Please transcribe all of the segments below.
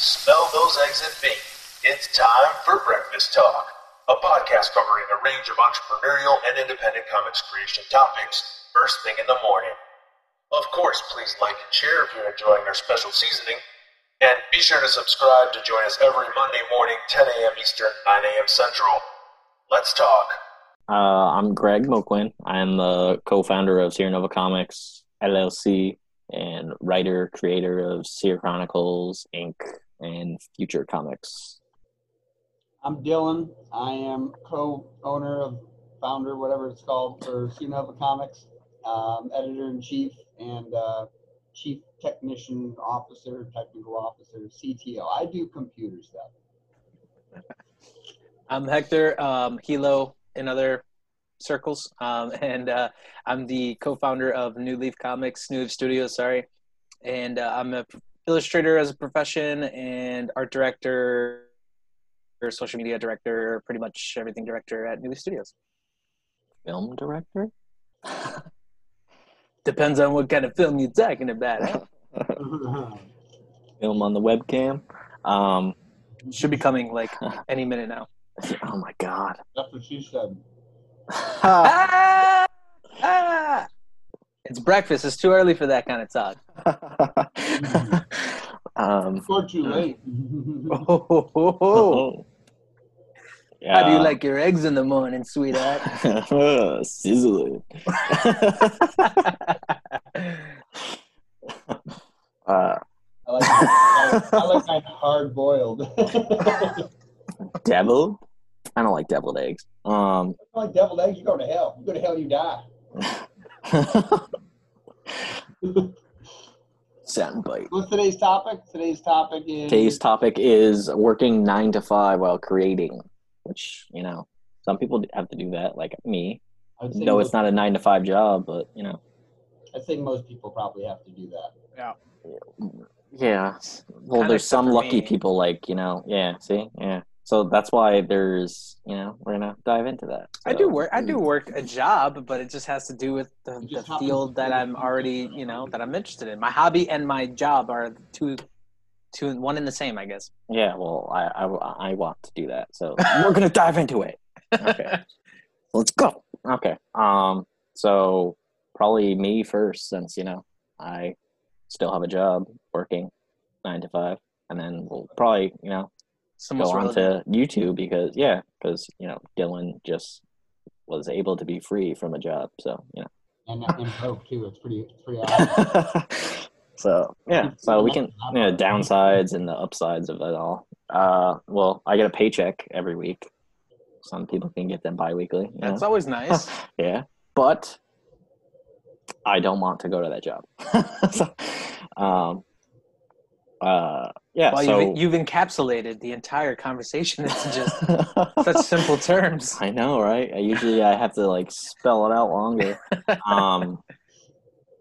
Smell those eggs and bacon. It's time for Breakfast Talk, a podcast covering a range of entrepreneurial and independent comics creation topics first thing in the morning. Of course, please like and share if you're enjoying our special seasoning. And be sure to subscribe to join us every Monday morning, 10 a.m. Eastern, 9 a.m. Central. Let's talk. Uh, I'm Greg Moquin. I'm the co-founder of Sierra Nova Comics LLC and writer creator of Sierra Chronicles Inc. and Future Comics. I'm Dylan. I am co-owner of founder, whatever it's called, for Sierra Nova Comics, um, editor in chief, and uh, chief technician officer, technical officer, CTO. I do computer stuff. I'm Hector um, Hilo in other circles, um, and uh, I'm the co-founder of New Leaf Comics, New Leaf Studios. Sorry, and uh, I'm a illustrator as a profession and art director, or social media director, pretty much everything director at New Leaf Studios. Film director? Depends on what kind of film you're talking about. Huh? Film on the webcam. Um, Should be coming like any minute now. oh my god. That's what she said. Ah! Ah! It's breakfast. It's too early for that kind of talk. Um, Before too late. Oh, ho, ho, ho. yeah. How do you like your eggs in the morning, sweetheart? Sizzling. uh, I like, I, I like mine hard boiled. deviled? I don't like deviled eggs. Um, like deviled eggs, you go to hell. You go to hell, you die. Soundbite. What's today's topic? Today's topic is Today's topic is working nine to five while creating, which, you know, some people have to do that, like me. No, it's not a nine to five job, but, you know. I think most people probably have to do that. Yeah. Yeah. Well, Kinda there's some lucky me. people, like, you know, yeah, see? Yeah. So that's why there's, you know, we're going to dive into that. I do work. I do work a job, but it just has to do with the, the field that I'm already, you know, that I'm interested in. My hobby and my job are two, two, one in the same, I guess. Yeah, well, I, I, I want to do that. So we're going to dive into it. Okay. Let's go. Okay. Um. So probably me first, since you know I still have a job working nine to five, and then we'll probably you know So go on to YouTube because yeah, because you know Dylan just was able to be free from a job, so you know. And, and broke too. It's pretty, it's pretty awesome. so yeah, so we can you know downsides and the upsides of it all. Uh, well, I get a paycheck every week. Some people can get them biweekly. you That's know? always nice. yeah, but I don't want to go to that job. so, um, uh, yeah. well, so you've, you've encapsulated the entire conversation into just such simple terms. I know, right? I usually I have to like spell it out longer. Um,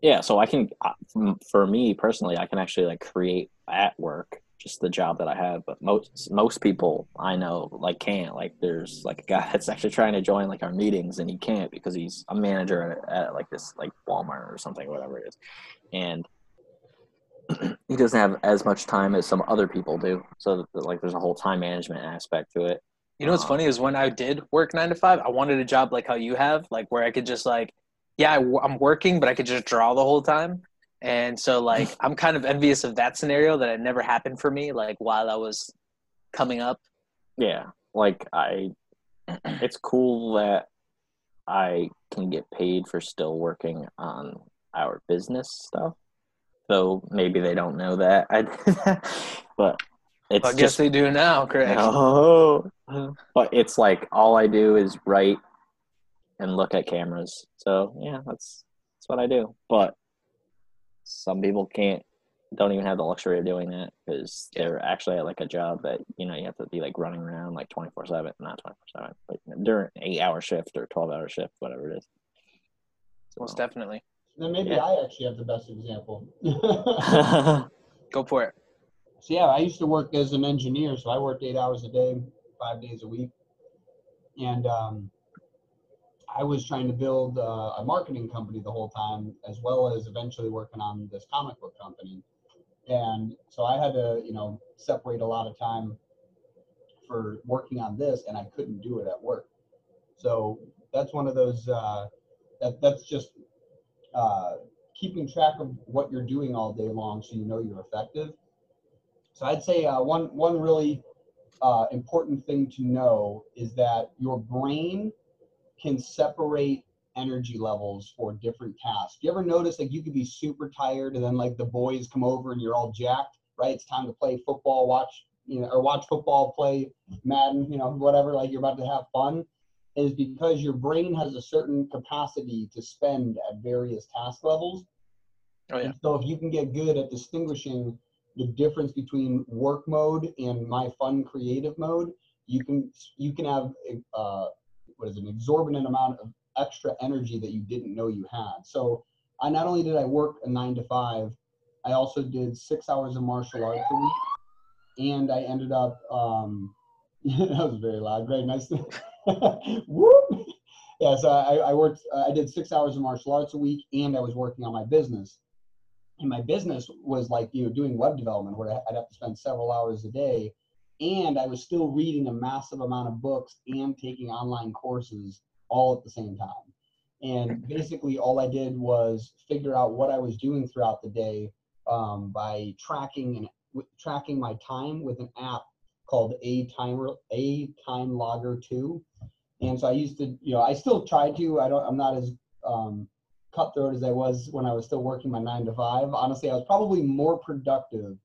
yeah, so I can, uh, for me personally, I can actually like create at work just the job that I have. But most most people I know like can't. Like there's like a guy that's actually trying to join like our meetings and he can't because he's a manager at, at like this like Walmart or something, whatever it is, and he doesn't have as much time as some other people do. So like there's a whole time management aspect to it. You know what's funny is when I did work nine to five, I wanted a job like how you have, like where I could just like, yeah, I, am working, but I could just draw the whole time. And so like, I'm kind of envious of that scenario that it never happened for me. Like while I was coming up, yeah like i it's cool that i can get paid for still working on our business stuff though maybe they don't know that i but it's I guess just they do now, Craig. no. but it's like all i do is write and look at cameras so yeah that's that's what i do but some people can't don't even have the luxury of doing that because they're actually at like a job that you know you have to be like running around like 24 7 not 24 7 but during eight hour shift or 12 hour shift whatever it is Most definitely. Then maybe Yeah. I actually have the best example. Go for it. So yeah, I used to work as an engineer, so I worked eight hours a day, five days a week, and um, I was trying to build uh, a marketing company the whole time, as well as eventually working on this comic book company. and so I had to you know separate a lot of time for working on this, and I couldn't do it at work. So that's one of those uh, that that's just uh, keeping track of what you're doing all day long, so you know you're effective. So I'd say uh, one one really uh, important thing to know is that your brain can separate energy levels for different tasks. You ever notice like you could be super tired and then like the boys come over and you're all jacked, right? It's time to play football, watch, you know, or watch football, play Madden, you know, whatever, like you're about to have fun, is because your brain has a certain capacity to spend at various task levels. Oh yeah. And so if you can get good at distinguishing the difference between work mode and my fun creative mode, you can you can have uh, what is it, an exorbitant amount of extra energy that you didn't know you had. So I not only did I work a nine to five, I also did six hours of martial arts a week, and I ended up. Um, that was very loud. Great, nice. Whoop. Yeah, so I, I worked. I did six hours of martial arts a week, and I was working on my business. And my business was like you know doing web development, where I'd have to spend several hours a day, and I was still reading a massive amount of books and taking online courses all at the same time. And basically, all I did was figure out what I was doing throughout the day um, by tracking and w- tracking my time with an app called A Timer A Time Logger Two. And so I used to, you know, I still try to. I don't. I'm not as um, cutthroat as I was when I was still working my nine to five. Honestly, I was probably more productive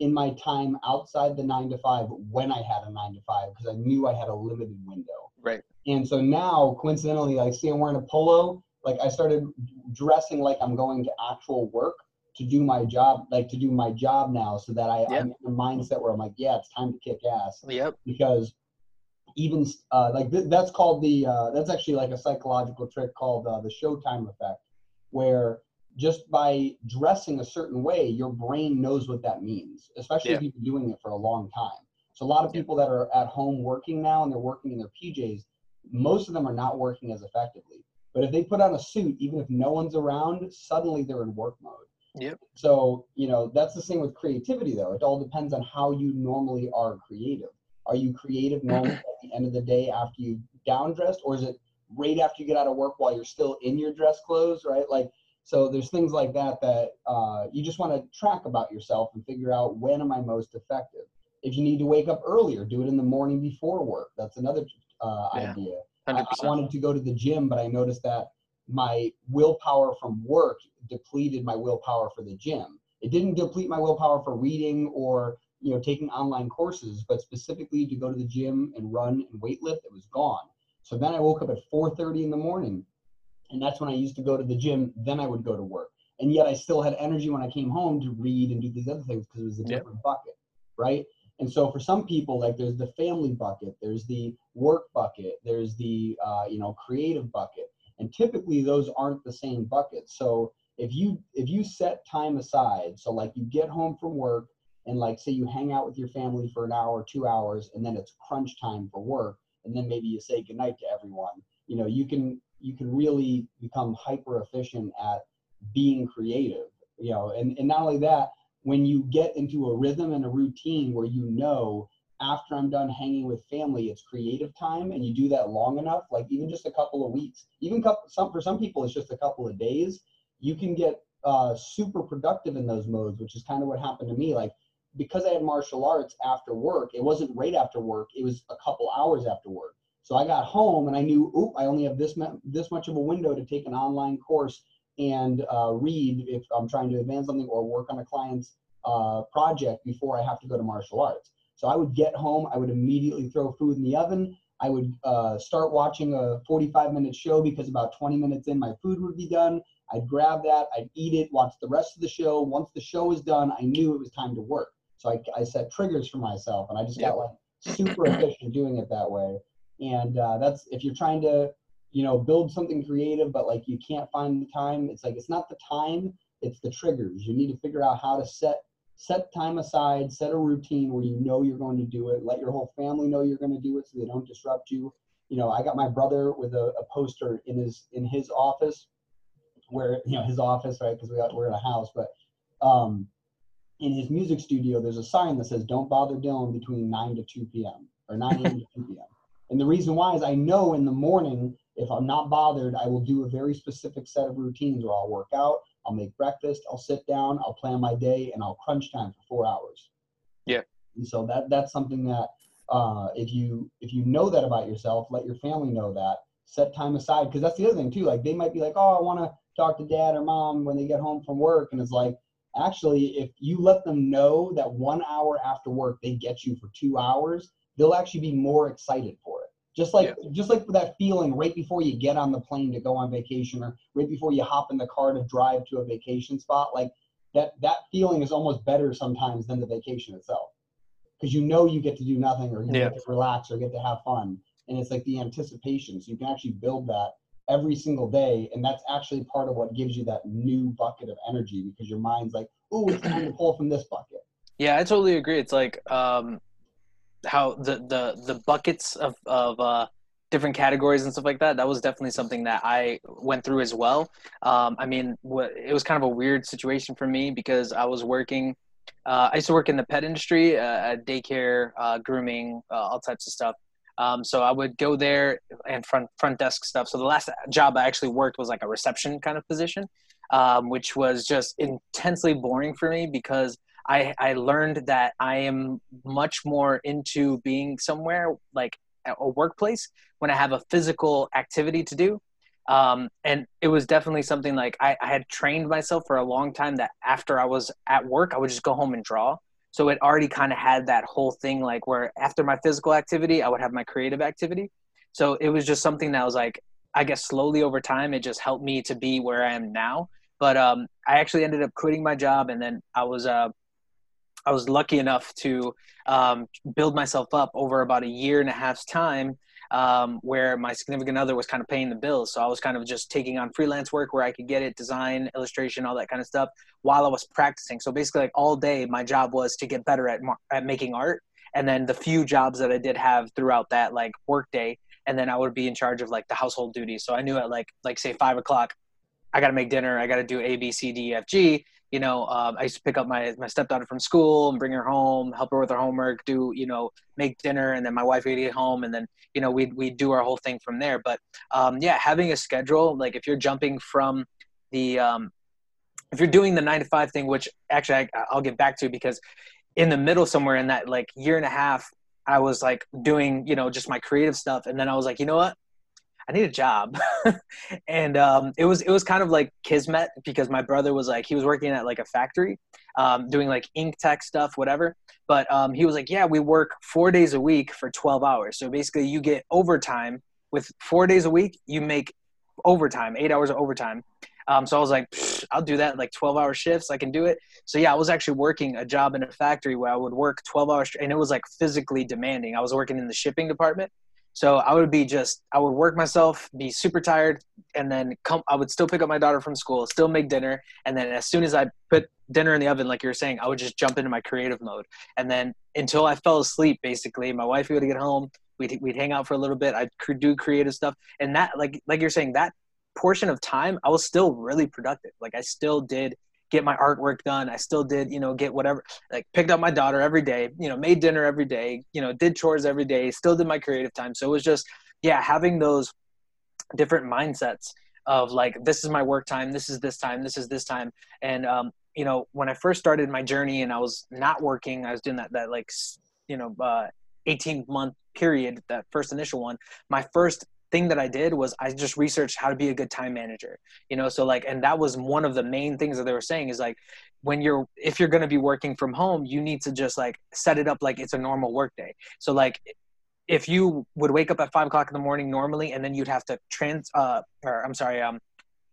in my time outside the nine to five when I had a nine to five because I knew I had a limited window. Right. And so now, coincidentally, like see, I'm wearing a polo. Like I started dressing like I'm going to actual work to do my job, like to do my job now, so that I, Yep. I'm in a mindset where I'm like, yeah, it's time to kick ass. Yep. Because even uh, like th- that's called the uh, that's actually like a psychological trick called uh, the Showtime effect, where just by dressing a certain way, your brain knows what that means, especially if you've been doing it for a long time. So a lot of people that are at home working now and they're working in their PJs, most of them are not working as effectively. But if they put on a suit, even if no one's around, suddenly they're in work mode. Yep. So, you know, that's the same with creativity though. It all depends on how you normally are creative. Are you creative normally at the end of the day after you down dressed, or is it right after you get out of work while you're still in your dress clothes, right? Like so there's things like that that uh, you just want to track about yourself and figure out when am I most effective. If you need to wake up earlier, do it in the morning before work. That's another uh, Yeah. idea. I, I wanted to go to the gym, but I noticed that my willpower from work depleted my willpower for the gym. It didn't deplete my willpower for reading or you know taking online courses, but specifically to go to the gym and run and weightlift, it was gone. So then I woke up at 4:30 in the morning, and that's when I used to go to the gym. Then I would go to work, and yet I still had energy when I came home to read and do these other things because it was a Yep. different bucket, right? And so for some people, like there's the family bucket, there's the work bucket, there's the uh, you know creative bucket, and typically those aren't the same buckets. So if you if you set time aside, so like you get home from work and like say you hang out with your family for an hour, two hours, and then it's crunch time for work, and then maybe you say goodnight to everyone. You know, you can you can really become hyper efficient at being creative. You know, and, and not only that, when you get into a rhythm and a routine where you know after I'm done hanging with family, it's creative time, and you do that long enough, like even just a couple of weeks, even couple, some for some people it's just a couple of days, you can get uh, super productive in those modes, which is kind of what happened to me. Like because I had martial arts after work, it wasn't right after work; it was a couple hours after work. So I got home and I knew, oop, I only have this this much of a window to take an online course and uh, read if I'm trying to advance something or work on a client's uh, project before I have to go to martial arts. So I would get home, I would immediately throw food in the oven. I would uh, start watching a 45 minute show because about 20 minutes in, my food would be done. I'd grab that, I'd eat it, watch the rest of the show. Once the show was done, I knew it was time to work. So I, I set triggers for myself, and I just got like super efficient doing it that way. And uh, that's if you're trying to, you know, build something creative, but like you can't find the time. It's like it's not the time, it's the triggers. You need to figure out how to set set time aside, set a routine where you know you're going to do it. Let your whole family know you're going to do it, so they don't disrupt you. You know, I got my brother with a, a poster in his in his office, where you know his office, right? Because we got, we're in a house, but um, in his music studio, there's a sign that says "Don't bother Dylan between 9 to 2 p.m." or 9 a.m. to 2 p.m. And the reason why is I know in the morning if I'm not bothered, I will do a very specific set of routines where I'll work out, I'll make breakfast, I'll sit down, I'll plan my day, and I'll crunch time for four hours. Yeah. And so that that's something that uh, if you if you know that about yourself, let your family know that. Set time aside because that's the other thing too. Like they might be like, oh, I want to talk to dad or mom when they get home from work, and it's like, actually, if you let them know that one hour after work they get you for two hours, they'll actually be more excited for it. Just like yeah. just like that feeling right before you get on the plane to go on vacation or right before you hop in the car to drive to a vacation spot, like that that feeling is almost better sometimes than the vacation itself. Because you know you get to do nothing or you yeah. get to relax or get to have fun. And it's like the anticipation. So you can actually build that every single day. And that's actually part of what gives you that new bucket of energy because your mind's like, oh, it's time to pull from this bucket. Yeah, I totally agree. It's like um, how the the the buckets of of uh, different categories and stuff like that. That was definitely something that I went through as well. Um, I mean, it was kind of a weird situation for me because I was working. Uh, I used to work in the pet industry, uh, daycare, uh, grooming, uh, all types of stuff. Um, so I would go there and front front desk stuff. So the last job I actually worked was like a reception kind of position, um, which was just intensely boring for me because I, I learned that I am much more into being somewhere like a workplace when I have a physical activity to do. Um, and it was definitely something like I, I, had trained myself for a long time that after I was at work, I would just go home and draw. So it already kind of had that whole thing like where after my physical activity, I would have my creative activity. So it was just something that was like, I guess slowly over time, it just helped me to be where I am now. But um, I actually ended up quitting my job and then I was uh, I was lucky enough to um, build myself up over about a year and a half's time um, where my significant other was kind of paying the bills. So I was kind of just taking on freelance work where I could get it, design, illustration, all that kind of stuff while I was practicing. So basically, like all day, my job was to get better at, at making art. And then the few jobs that I did have throughout that like work day, and then I would be in charge of like the household duties. So I knew at like like say five o'clock, I got to make dinner. I got to do A, B, C, D, F, G you know, um, I used to pick up my my stepdaughter from school and bring her home, help her with her homework, do you know, make dinner, and then my wife would get home, and then you know we'd we do our whole thing from there. But um, yeah, having a schedule, like if you're jumping from the um, if you're doing the nine to five thing, which actually I, I'll get back to because in the middle somewhere in that like year and a half, I was like doing you know just my creative stuff, and then I was like, you know what, I need a job. and um, it was it was kind of like kismet because my brother was like he was working at like a factory, um, doing like ink tech stuff, whatever. But um, he was like, yeah, we work four days a week for twelve hours. So basically, you get overtime with four days a week. You make overtime, eight hours of overtime. Um, so I was like, I'll do that like 12 hour shifts. I can do it. So yeah, I was actually working a job in a factory where I would work 12 hours and it was like physically demanding. I was working in the shipping department. So I would be just, I would work myself, be super tired, and then come. I would still pick up my daughter from school, still make dinner, and then as soon as I put dinner in the oven, like you were saying, I would just jump into my creative mode, and then until I fell asleep, basically, my wife would get home, we'd we'd hang out for a little bit, I'd do creative stuff, and that, like like you're saying, that portion of time, I was still really productive. Like I still did get my artwork done. I still did, you know, get whatever, like picked up my daughter every day, you know, made dinner every day, you know, did chores every day, still did my creative time. So it was just, yeah, having those different mindsets of like, this is my work time, this is this time, this is this time. And, um, you know, when I first started my journey and I was not working, I was doing that, that like, you know, uh, 18 month period, that first initial one, my first thing that I did was I just researched how to be a good time manager. You know, so like, and that was one of the main things that they were saying is like, when you're if you're going to be working from home, you need to just like set it up like it's a normal work day. So like, if you would wake up at five o'clock in the morning normally, and then you'd have to trans, uh, or I'm sorry, um,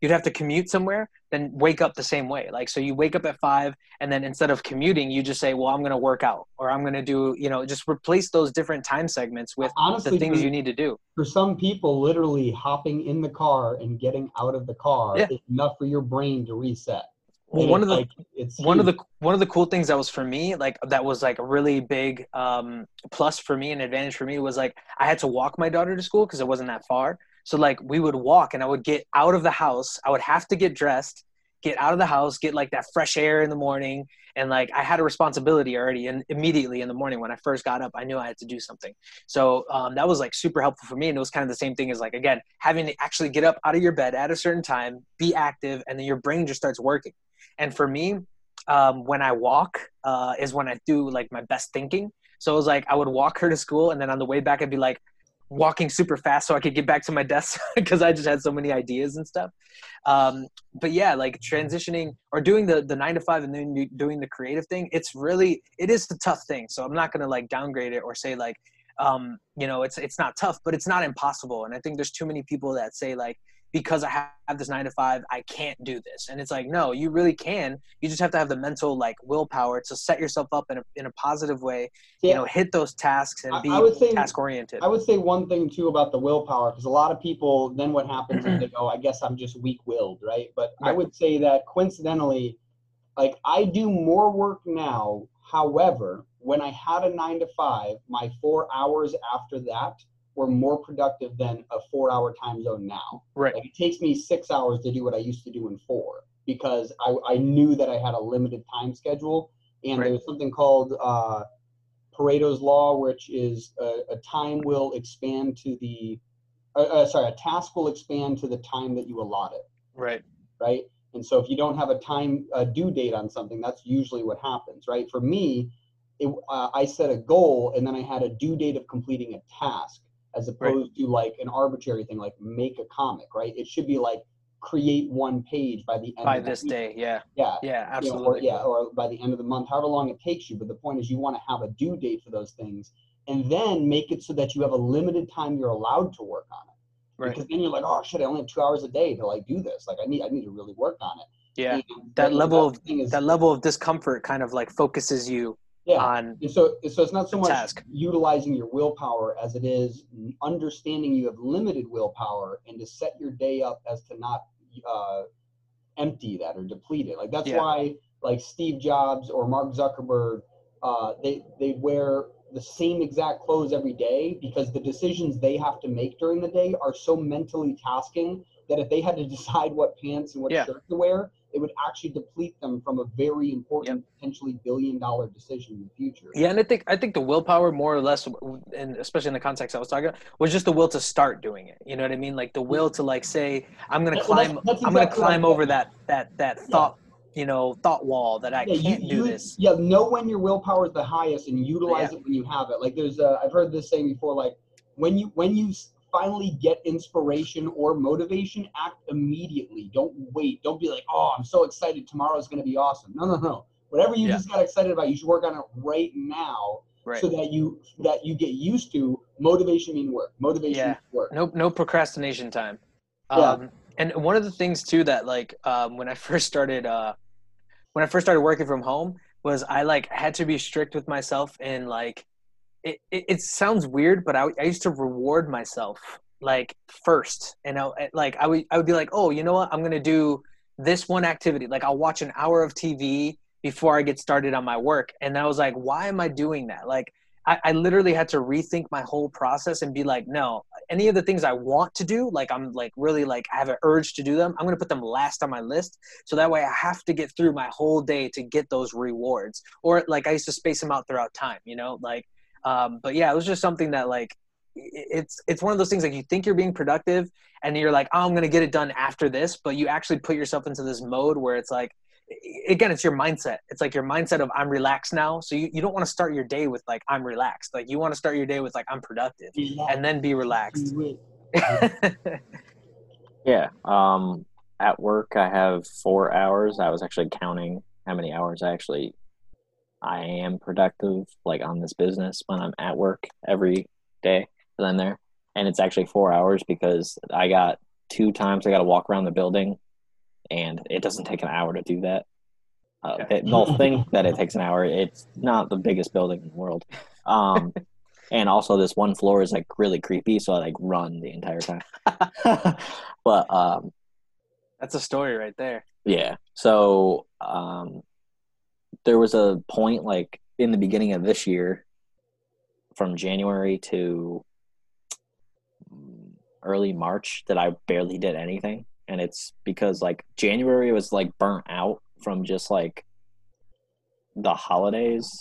you'd have to commute somewhere then wake up the same way. Like so you wake up at five and then instead of commuting you just say well i'm going to work out or i'm going to do you know just replace those different time segments with Honestly, the things for, you need to do. for some people literally hopping in the car and getting out of the car yeah. is enough for your brain to reset. Well, one of the like, one of the one of the cool things that was for me like that was like a really big um, plus for me and advantage for me was like I had to walk my daughter to school because it wasn't that far so like we would walk and I would get out of the house. I would have to get dressed, get out of the house, get like that fresh air in the morning, and like I had a responsibility already, and immediately in the morning when I first got up, I knew I had to do something. So um, that was like super helpful for me, and it was kind of the same thing as like again having to actually get up out of your bed at a certain time, be active, and then your brain just starts working. And for me, um, when I walk uh, is when I do like my best thinking. So it was like I would walk her to school, and then on the way back, I'd be like walking super fast so I could get back to my desk because I just had so many ideas and stuff. Um, but yeah, like transitioning or doing the the nine to five and then doing the creative thing, it's really it is the tough thing. So I'm not gonna like downgrade it or say like um, you know it's it's not tough, but it's not impossible. And I think there's too many people that say like because I have this nine to five, I can't do this. And it's like, no, you really can. You just have to have the mental like willpower to set yourself up in a, in a positive way, yeah. you know, hit those tasks and be say, task oriented. I would say one thing too about the willpower, because a lot of people, then what happens is they go, I guess I'm just weak willed, right? But right. I would say that coincidentally, like I do more work now. However, when I had a nine to five, my four hours after that we're more productive than a four hour time zone now. Right. Like it takes me six hours to do what I used to do in four because I, I knew that I had a limited time schedule. And right. there's something called uh, Pareto's Law, which is a, a time will expand to the, uh, uh, sorry, a task will expand to the time that you allot it. Right. Right. And so if you don't have a time a due date on something, that's usually what happens, right? For me, it, uh, I set a goal and then I had a due date of completing a task as opposed right. to like an arbitrary thing like make a comic, right? It should be like create one page by the end by this day yeah. Yeah. Yeah absolutely you know, or, yeah or by the end of the month however long it takes you but the point is you want to have a due date for those things and then make it so that you have a limited time you're allowed to work on it. Right. because then you're like oh shit i only have two hours a day to like do this. Like i need i need to really work on it. Yeah. And that level of is, that level of discomfort kind of like focuses you yeah. on and so so it's not so much task. utilizing your willpower as it is understanding you have limited willpower and to set your day up as to not uh, empty that or deplete it like that's yeah. why like steve jobs or mark zuckerberg uh, they they wear the same exact clothes every day because the decisions they have to make during the day are so mentally tasking that if they had to decide what pants and what yeah. shirt to wear it would actually deplete them from a very important, potentially billion dollar decision in the future. Yeah, and I think I think the willpower, more or less, and especially in the context I was talking about, was just the will to start doing it. You know what I mean? Like the will to like say, I'm gonna climb, that's, that's I'm gonna climb over that that that thought. Yeah. You know, thought wall that I yeah, can't you, do you, this. Yeah, know when your willpower is the highest and utilize yeah. it when you have it. Like there's, uh, I've heard this saying before. Like when you when you finally get inspiration or motivation, act immediately. Don't wait. Don't be like, oh, I'm so excited. Tomorrow's going to be awesome. No, no, no. Whatever you yeah. just got excited about, you should work on it right now. Right. So that you that you get used to motivation mean work. Motivation yeah. work. No no procrastination time. Yeah. Um, and one of the things too that like um, when I first started uh, when I first started working from home was I like had to be strict with myself and like it, it, sounds weird, but I, I used to reward myself like first, and I like I would I would be like, oh, you know what, I'm gonna do this one activity. Like I'll watch an hour of TV before I get started on my work, and I was like, why am I doing that? Like I, I literally had to rethink my whole process and be like, no, any of the things I want to do, like I'm like really like I have an urge to do them, I'm gonna put them last on my list. So that way I have to get through my whole day to get those rewards. Or like I used to space them out throughout time, you know, like um, but yeah, it was just something that like it's it's one of those things like you think you're being productive and you're like, oh, I'm gonna get it done after this, but you actually put yourself into this mode where it's like again it's your mindset. It's like your mindset of i'm relaxed now. So you, you don't want to start your day with like i'm relaxed. Like you want to start your day with like i'm productive and then be relaxed. Yeah um at work i have four hours. I was actually counting how many hours i actually I am productive like on this business when I'm at work every day that I'm there. And it's actually four hours because I got two times I got to walk around the building and it doesn't take an hour to do that. Uh, okay. They'll think that it takes an hour. It's not the biggest building in the world. Um, and also this one floor is like really creepy. So I like run the entire time. but, um, that's a story right there. Yeah. So, um, there was a point like in the beginning of this year from January to early March that I barely did anything. and it's because like January was like burnt out from just like the holidays,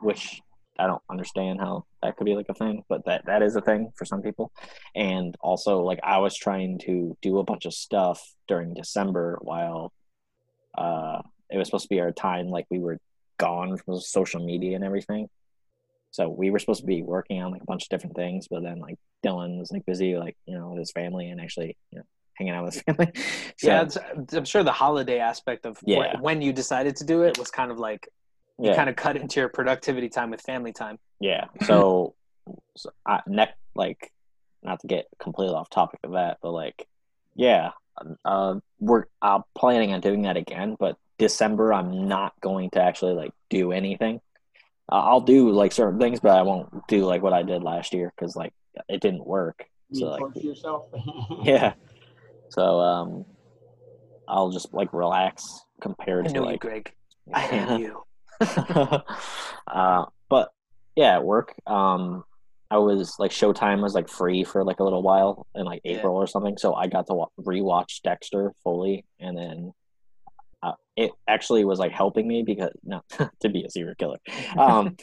which I don't understand how that could be like a thing, but that that is a thing for some people. And also like I was trying to do a bunch of stuff during December while uh it was supposed to be our time like we were gone from social media and everything. So we were supposed to be working on like a bunch of different things, but then like Dylan was like busy like, you know, with his family and actually, you know, hanging out with his family. So, yeah, it's, I'm sure the holiday aspect of Yeah. when, you decided to do it was kind of like you yeah. kind of cut into your productivity time with family time. Yeah. So, so I, next, like, not to get completely off topic of that, but like, yeah, uh, we're I'm planning on doing that again. But December, I'm not going to actually like do anything. Uh, I'll do like certain things, but I won't do like what I did last year because like it didn't work. You So like, yourself. yeah. So um, I'll just like relax compared I to know you, like Greg. I hate you. uh, but yeah, at work, um, I was like Showtime was like free for like a little while in like Yeah. April or something, so I got to wa- rewatch Dexter fully, and then it actually was like helping me because not to be a serial killer. Um,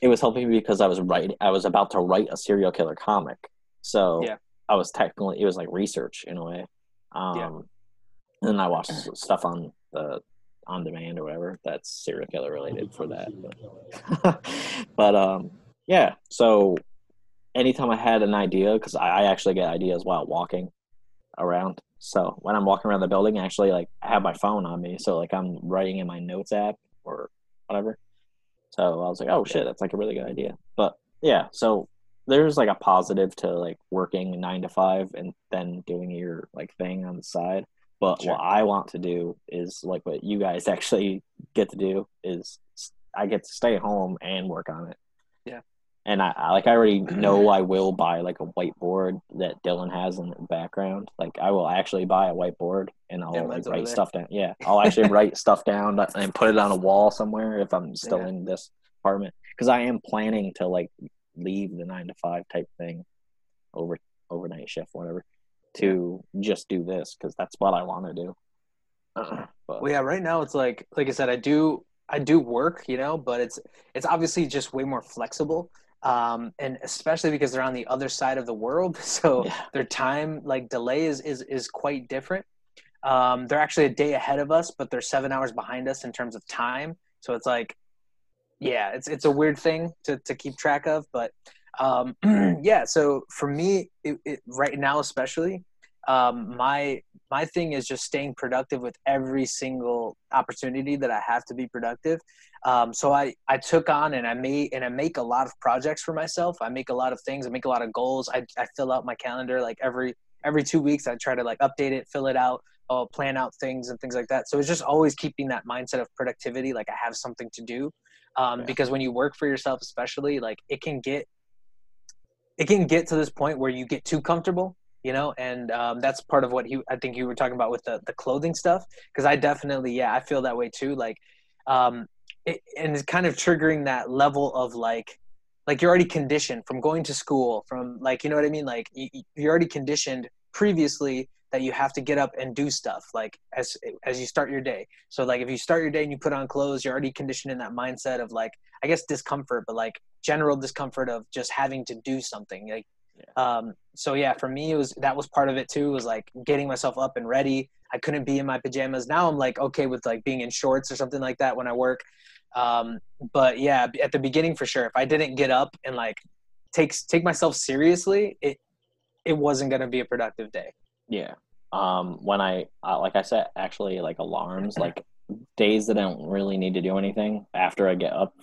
it was helping me because I was writing, I was about to write a serial killer comic, so Yeah. I was technically it was like research in a way. Um, Yeah. And then I watched stuff on the on demand or whatever that's serial killer related for that. But, but um, yeah. So anytime I had an idea, because I, I actually get ideas while walking around. So when I'm walking around the building, I actually like I have my phone on me, so like I'm writing in my notes app or whatever. So I was like, oh shit, that's like a really good idea. But yeah, so there's like a positive to like working nine to five and then doing your like thing on the side. But Sure. what I want to do is like what you guys actually get to do is I get to stay home and work on it. Yeah. And I, I like I already know I will buy like a whiteboard that Dylan has in the background. Like I will actually buy a whiteboard and I'll Yeah, like write stuff down. Yeah, I'll actually write stuff down and put it on a wall somewhere if I'm still Yeah. in this apartment because I am planning to like leave the nine to five type thing over overnight shift whatever to just do this because that's what I want to do. but Well, yeah, right now it's like like I said, I do I do work, you know, but it's it's obviously just way more flexible. Um, and especially because they're on the other side of the world, so Yeah. their time like delay is is is quite different. Um, they're actually a day ahead of us, but they're seven hours behind us in terms of time. So it's like, yeah, it's it's a weird thing to to keep track of, but um, yeah. So for me, it, it, right now, especially, um, my my thing is just staying productive with every single opportunity that I have to be productive. Um, so I, I took on and I made and I make a lot of projects for myself. I make a lot of things. I make a lot of goals. I, I fill out my calendar like every every two weeks. I try to like update it, fill it out, uh, plan out things and things like that. So it's just always keeping that mindset of productivity. Like I have something to do, um, Yeah. because when you work for yourself, especially like it can get it can get to this point where you get too comfortable you know and um, that's part of what he i think you were talking about with the, the clothing stuff because i definitely yeah i feel that way too like um it, and it's kind of triggering that level of like like you're already conditioned from going to school from like you know what i mean? Like you, you're already conditioned previously that you have to get up and do stuff like as as you start your day. So like if you start your day and you put on clothes you're already conditioned in that mindset of like i guess discomfort but like general discomfort of just having to do something like um so yeah for me it was that was part of it too was like getting myself up and ready. I couldn't be in my pajamas. Now i'm like okay with like being in shorts or something like that when i work um but yeah at the beginning for sure if i didn't get up and like take take myself seriously it it wasn't going to be a productive day Yeah. Um, when I uh, like I said, actually like alarms, like days that I don't really need to do anything after I get up,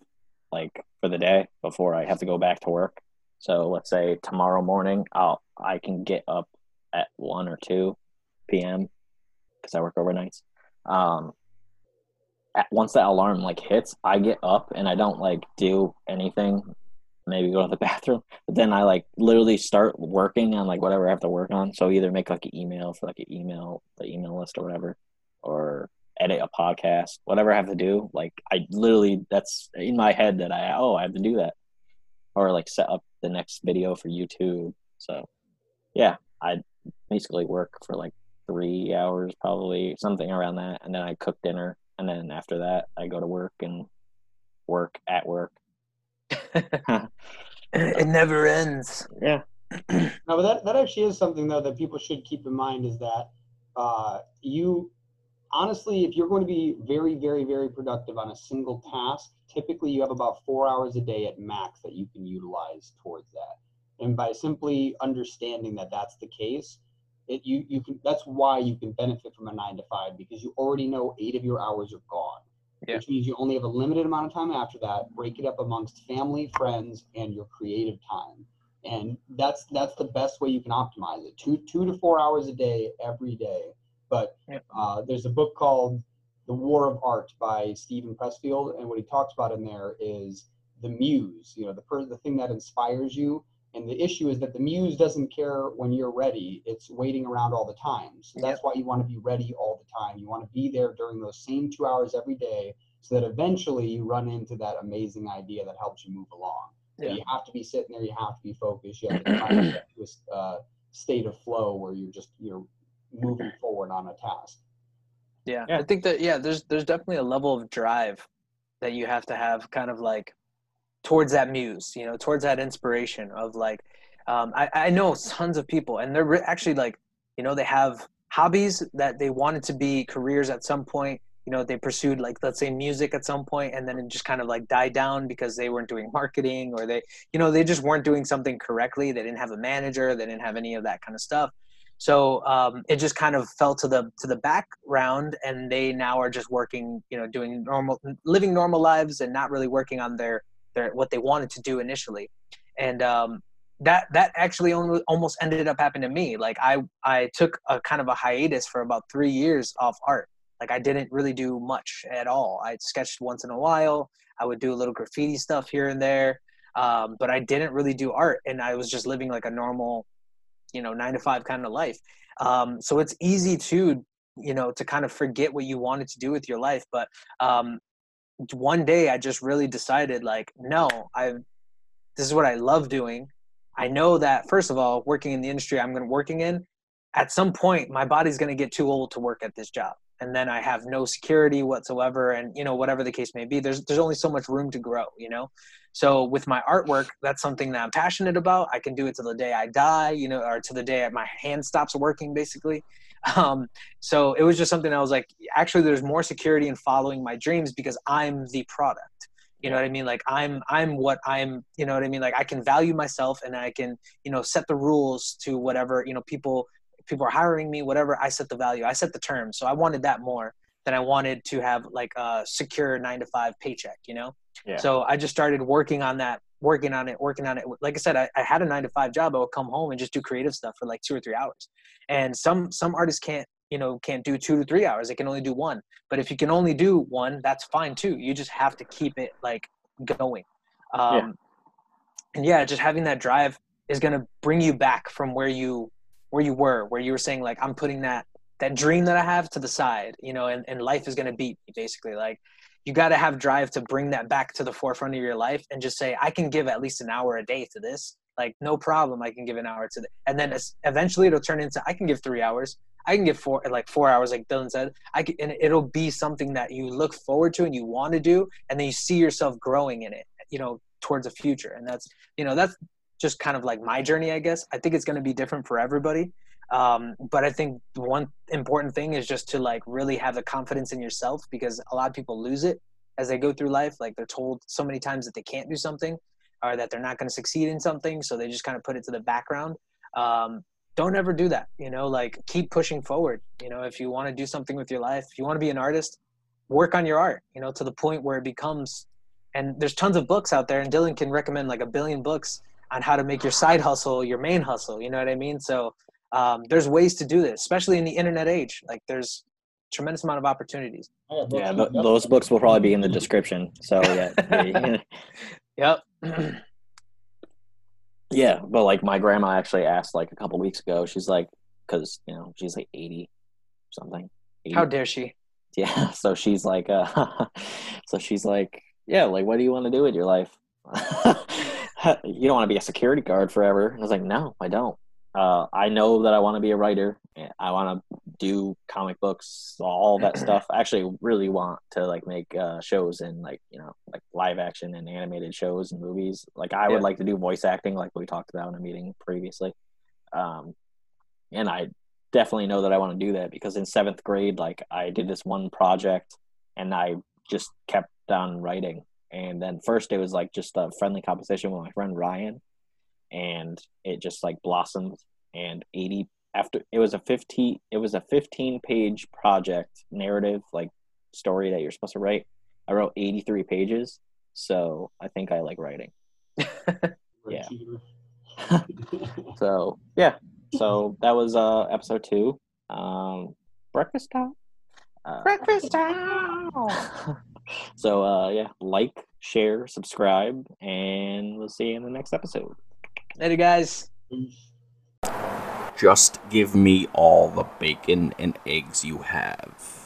like for the day before I have to go back to work. So let's say tomorrow morning, I'll I can get up at one or two p.m. because I work overnights. Um, once that alarm like hits, I get up and I don't like do anything. Maybe go to the bathroom, but then I like literally start working on like whatever I have to work on. So either make like an email for like an email, the email list or whatever, or edit a podcast, whatever I have to do. Like I literally, that's in my head that I oh I have to do that, or like set up the next video for YouTube. So yeah, I basically work for like three hours probably something around that and then i cook dinner and then after that i go to work and work at work it never ends. yeah No, but that, that actually is something though that people should keep in mind is that uh, you honestly, if you're going to be very, very, very productive on a single task, typically you have about four hours a day at max that you can utilize towards that. And by simply understanding that that's the case, it you you can that's why you can benefit from a nine to five because you already know eight of your hours are gone. Yeah. Which means you only have a limited amount of time after that. Break it up amongst family, friends, and your creative time and that's that's the best way you can optimize it two two to four hours a day every day but Yep. uh, there's a book called the war of art by steven pressfield and what he talks about in there is the muse you know the per- the thing that inspires you and the issue is that the muse doesn't care when you're ready it's waiting around all the time so that's why you want to be ready all the time you want to be there during those same two hours every day so that eventually you run into that amazing idea that helps you move along Yeah. you have to be sitting there. You have to be focused. You have to try to get to a s- uh, state of flow where you're just you're moving forward on a task. Yeah. Yeah. I think that yeah, there's there's definitely a level of drive that you have to have kind of like towards that muse, you know, towards that inspiration of like um, I, I know tons of people and they're actually like, you know, they have hobbies that they wanted to be careers at some point. You know, they pursued like let's say music at some point and then it just kind of like died down because they weren't doing marketing or they you know, they just weren't doing something correctly. They didn't have a manager, they didn't have any of that kind of stuff. So um, it just kind of fell to the to the background, and they now are just working, you know, doing normal, living normal lives, and not really working on their their what they wanted to do initially. And um, that that actually only, almost ended up happening to me. Like I I took a kind of a hiatus for about three years off art. Like I didn't really do much at all. I sketched once in a while. I would do a little graffiti stuff here and there, um, but I didn't really do art, and I was just living like a normal you know nine to five kind of life um, so it's easy to you know to kind of forget what you wanted to do with your life but um, one day i just really decided like no i this is what i love doing. I know that first of all working in the industry i'm going to working in at some point my body's going to get too old to work at this job and then i have no security whatsoever and you know whatever the case may be there's there's only so much room to grow you know? So with my artwork that's something that i'm passionate about. I can do it till the day i die you know or to the day my hand stops working basically um, so it was just something i was like actually there's more security in following my dreams because i'm the product. You know what i mean? Like i'm i'm what i'm you know what i mean? Like i can value myself and i can you know set the rules to whatever you know people people are hiring me whatever i set the value i set the terms. So i wanted that more than i wanted to have like a secure nine to five paycheck you know? Yeah. so i just started working on that working on it working on it. Like i said I, I had a nine to five job. I would come home and just do creative stuff for like two or three hours. And some some artists can't you know can't do two to three hours. They can only do one. But if you can only do one that's fine too. You just have to keep it like going. Um Yeah. and yeah just having that drive is going to bring you back from where you where you were where you were saying like i'm putting that that dream that i have to the side you know and, and life is going to beat me basically. Like you got to have drive to bring that back to the forefront of your life and just say i can give at least an hour a day to this. Like no problem i can give an hour to the and then eventually it'll turn into i can give three hours. I can give four like four hours like dylan said. I can, and it'll be something that you look forward to and you want to do and then you see yourself growing in it you know towards a future and that's you know that's just kind of like my journey i guess. I think it's going to be different for everybody um, but i think one important thing is just to like really have the confidence in yourself because a lot of people lose it as they go through life. Like they're told so many times that they can't do something or that they're not going to succeed in something so they just kind of put it to the background. Um, don't ever do that you know like keep pushing forward. You know if you want to do something with your life if you want to be an artist work on your art you know to the point where it becomes and there's tons of books out there and dylan can recommend like a billion books on how to make your side hustle your main hustle you know what i mean? So um, there's ways to do this especially in the internet age. Like there's tremendous amount of opportunities. I yeah on th- those books will probably be in the description so yeah yep. Yeah but like my grandma actually asked like a couple weeks ago she's like because you know she's like 80 something 80. how dare she? Yeah so she's like uh so she's like yeah like what do you want to do with your life? You don't want to be a security guard forever. And i was like no i don't uh i know that i want to be a writer I want to do comic books, all that stuff. I actually really want to like make uh, shows and like you know like live action and animated shows and movies. Like I Yeah. would like to do voice acting, like we talked about in a meeting previously. Um, and I definitely know that I want to do that because in seventh grade, like I did this one project and I just kept on writing. And then first it was like just a friendly competition with my friend Ryan, and it just like blossomed. And eighty after it was a fifteen it was a fifteen page project narrative like story that you're supposed to write. I wrote eighty three pages, so I think I like writing. Yeah. So yeah, so that was uh episode two. Um, breakfast time. Uh, Breakfast time. so uh yeah, like, share, subscribe, and we'll see you in the next episode. Later, guys. Just give me all the bacon and eggs you have.